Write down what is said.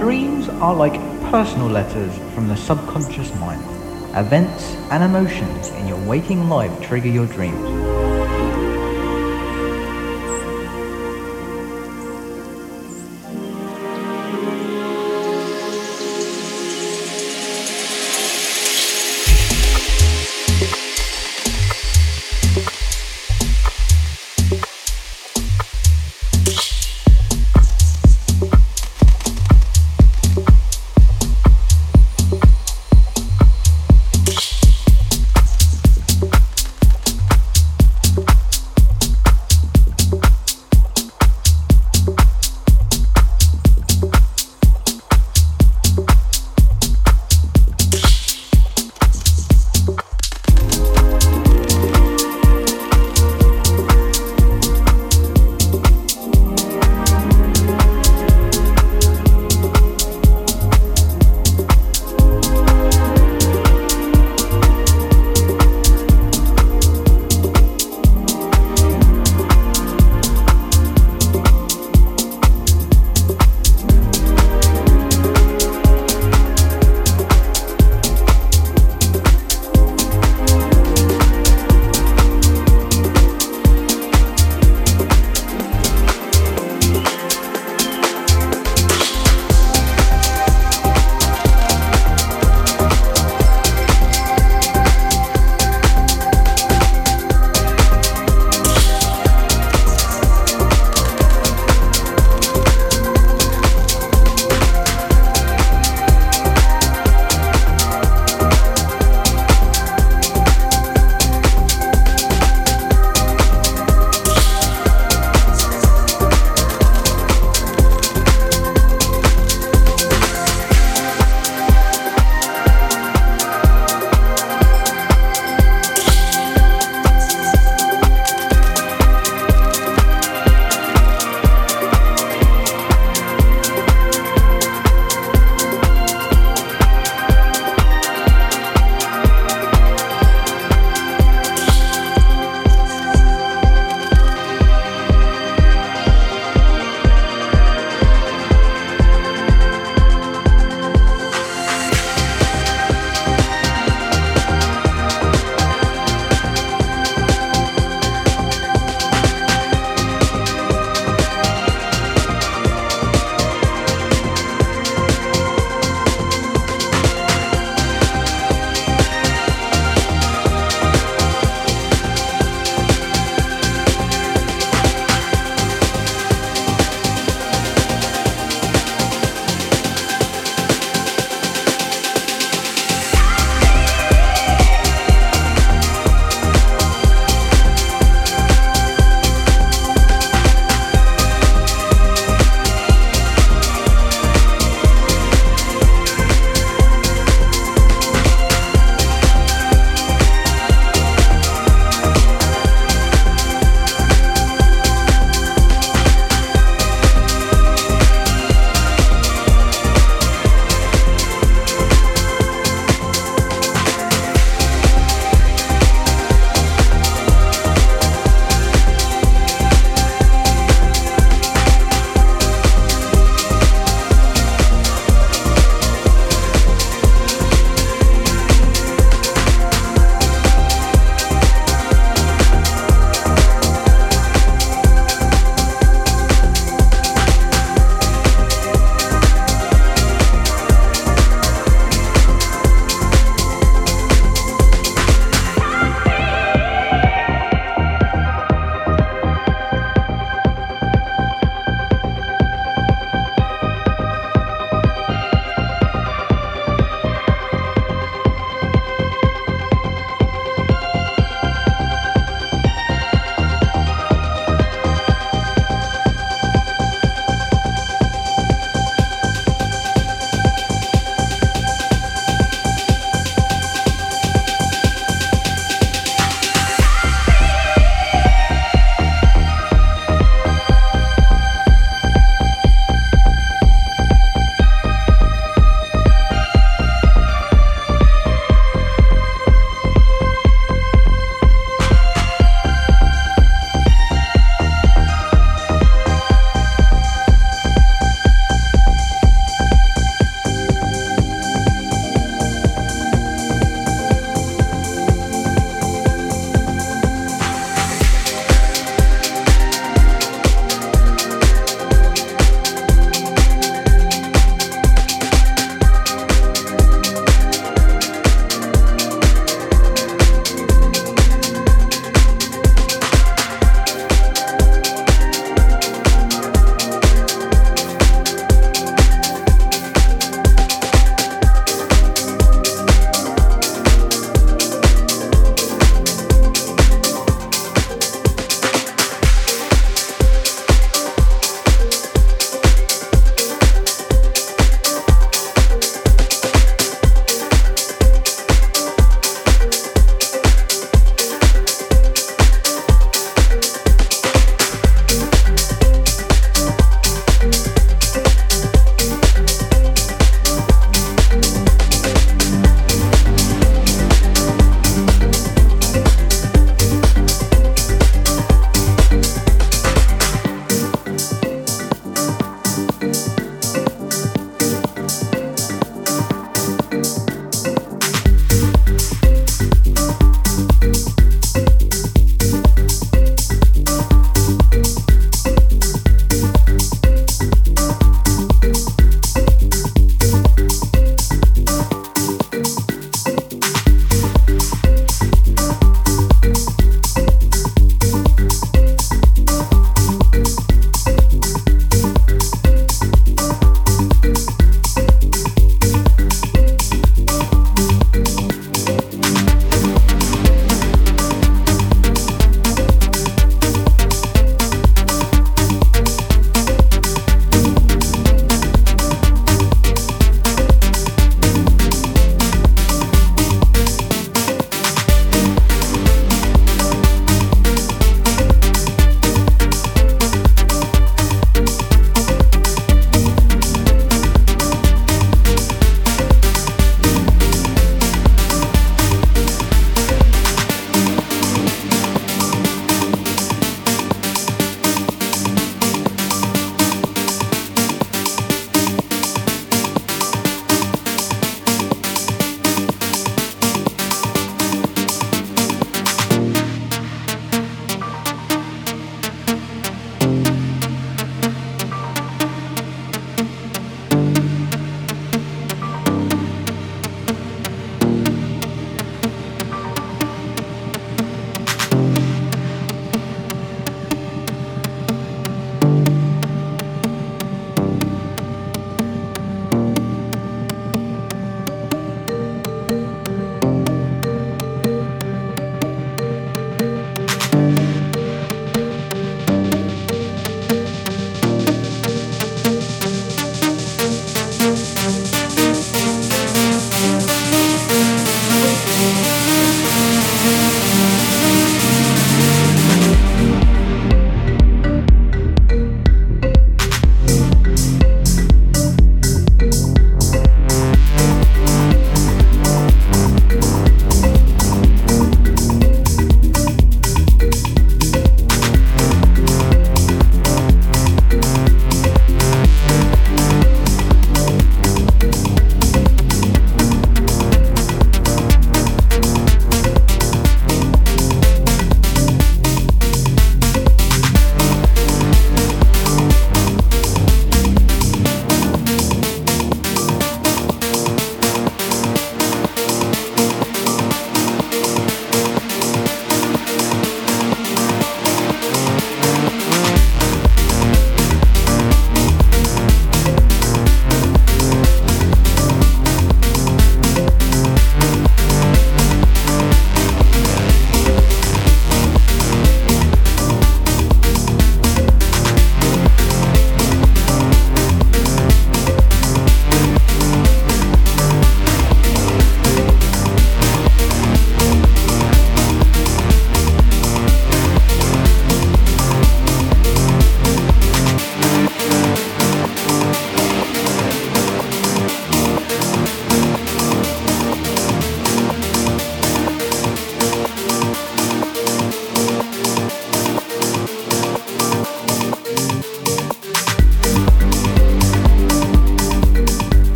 Dreams are like personal letters from the subconscious mind. Events and emotions in your waking life trigger your dreams.